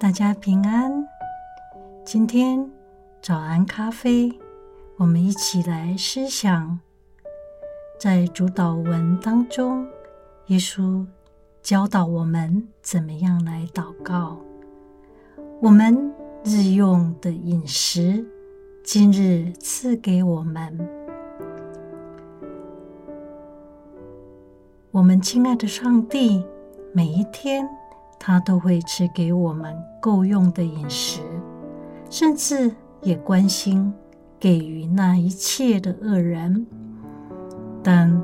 大家平安。今天早安咖啡，我们一起来思想，在主祷文当中，耶稣教导我们怎么样来祷告。我们日用的饮食，今日赐给我们。我们亲爱的上帝，每一天他都会赐给我们够用的饮食，甚至也关心给予那一切的恶人。但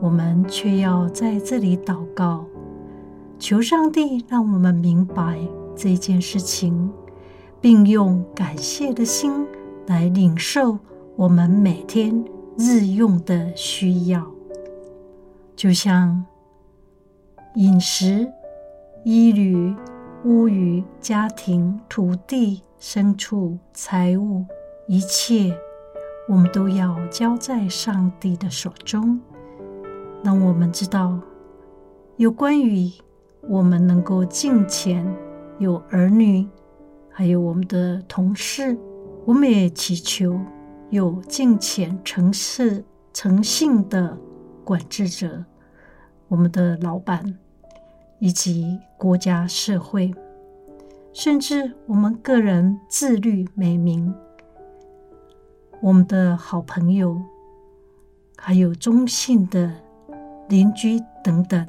我们却要在这里祷告，求上帝让我们明白这件事情，并用感谢的心来领受我们每天日用的需要。就像饮食、衣履、屋宇、家庭、土地、牲畜、财物，一切，我们都要交在上帝的手中。让我们知道，有关于我们能够敬虔，有儿女，还有我们的同事，我们也祈求有敬虔、诚实、诚信的管制者。我们的老板，以及国家社会，甚至我们个人自律美名，我们的好朋友，还有忠信的邻居等等，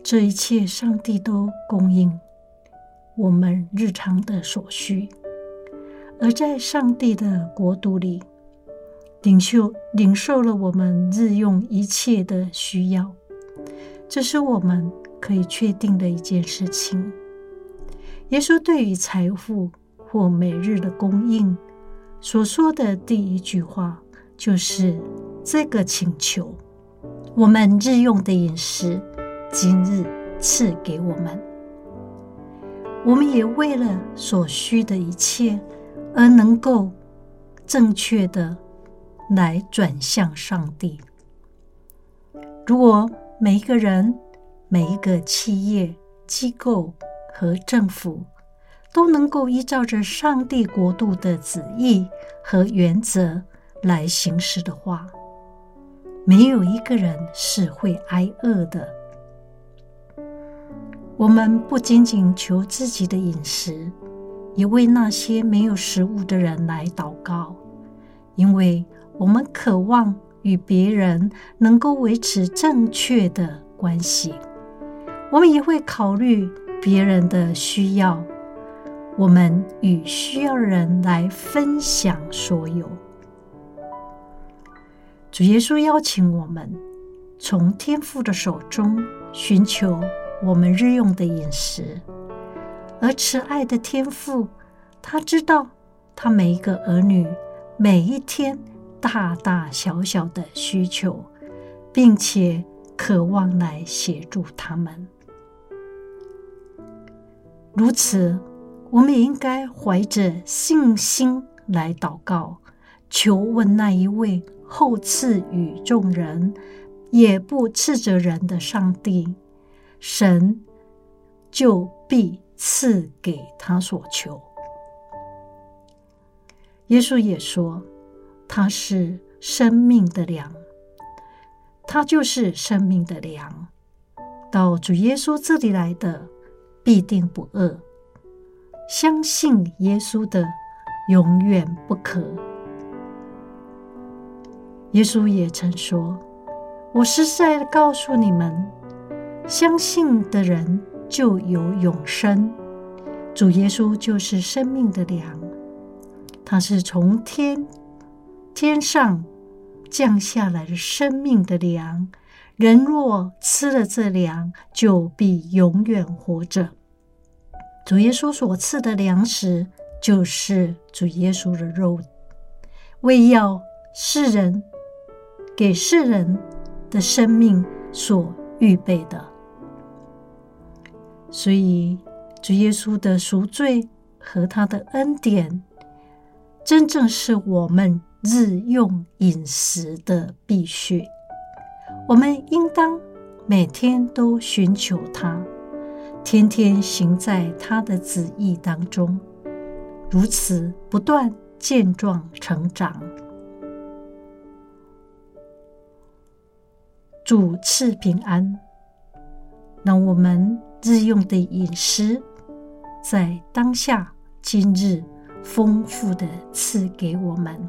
这一切上帝都供应我们日常的所需，而在上帝的国度里。领袖领受了我们日用一切的需要，这是我们可以确定的一件事情。耶稣对于财富或每日的供应所说的第一句话，就是这个请求：我们日用的饮食，今日赐给我们。我们也为了所需的一切，而能够正确的。来转向上帝。如果每一个人、每一个企业、机构和政府都能够依照着上帝国度的旨意和原则来行事的话，没有一个人是会挨饿的。我们不仅仅求自己的饮食，也为那些没有食物的人来祷告，因为。我们渴望与别人能够维持正确的关系，我们也会考虑别人的需要。我们与需要人来分享所有。主耶稣邀请我们从天父的手中寻求我们日用的饮食，而慈爱的天父，他知道他每一个儿女每一天。大大小小的需求，并且渴望来协助他们。如此，我们也应该怀着信心来祷告，求问那一位厚赐与众人，也不斥责人的上帝，神就必赐给他所求。耶稣也说。它是生命的粮，它就是生命的粮。到主耶稣这里来的，必定不饿；相信耶稣的，永远不渴。耶稣也曾说：“我实在告诉你们，相信的人就有永生。”主耶稣就是生命的粮，他是从天。天上降下来的生命的粮，人若吃了这粮，就必永远活着。主耶稣所赐的粮食，就是主耶稣的肉，为要世人给世人的生命所预备的。所以，主耶稣的赎罪和他的恩典，真正是我们日用饮食的必须。我们应当每天都寻求他，天天行在他的旨意当中，如此不断健壮成长。主赐平安，让我们日用的饮食在当下今日丰富的赐给我们。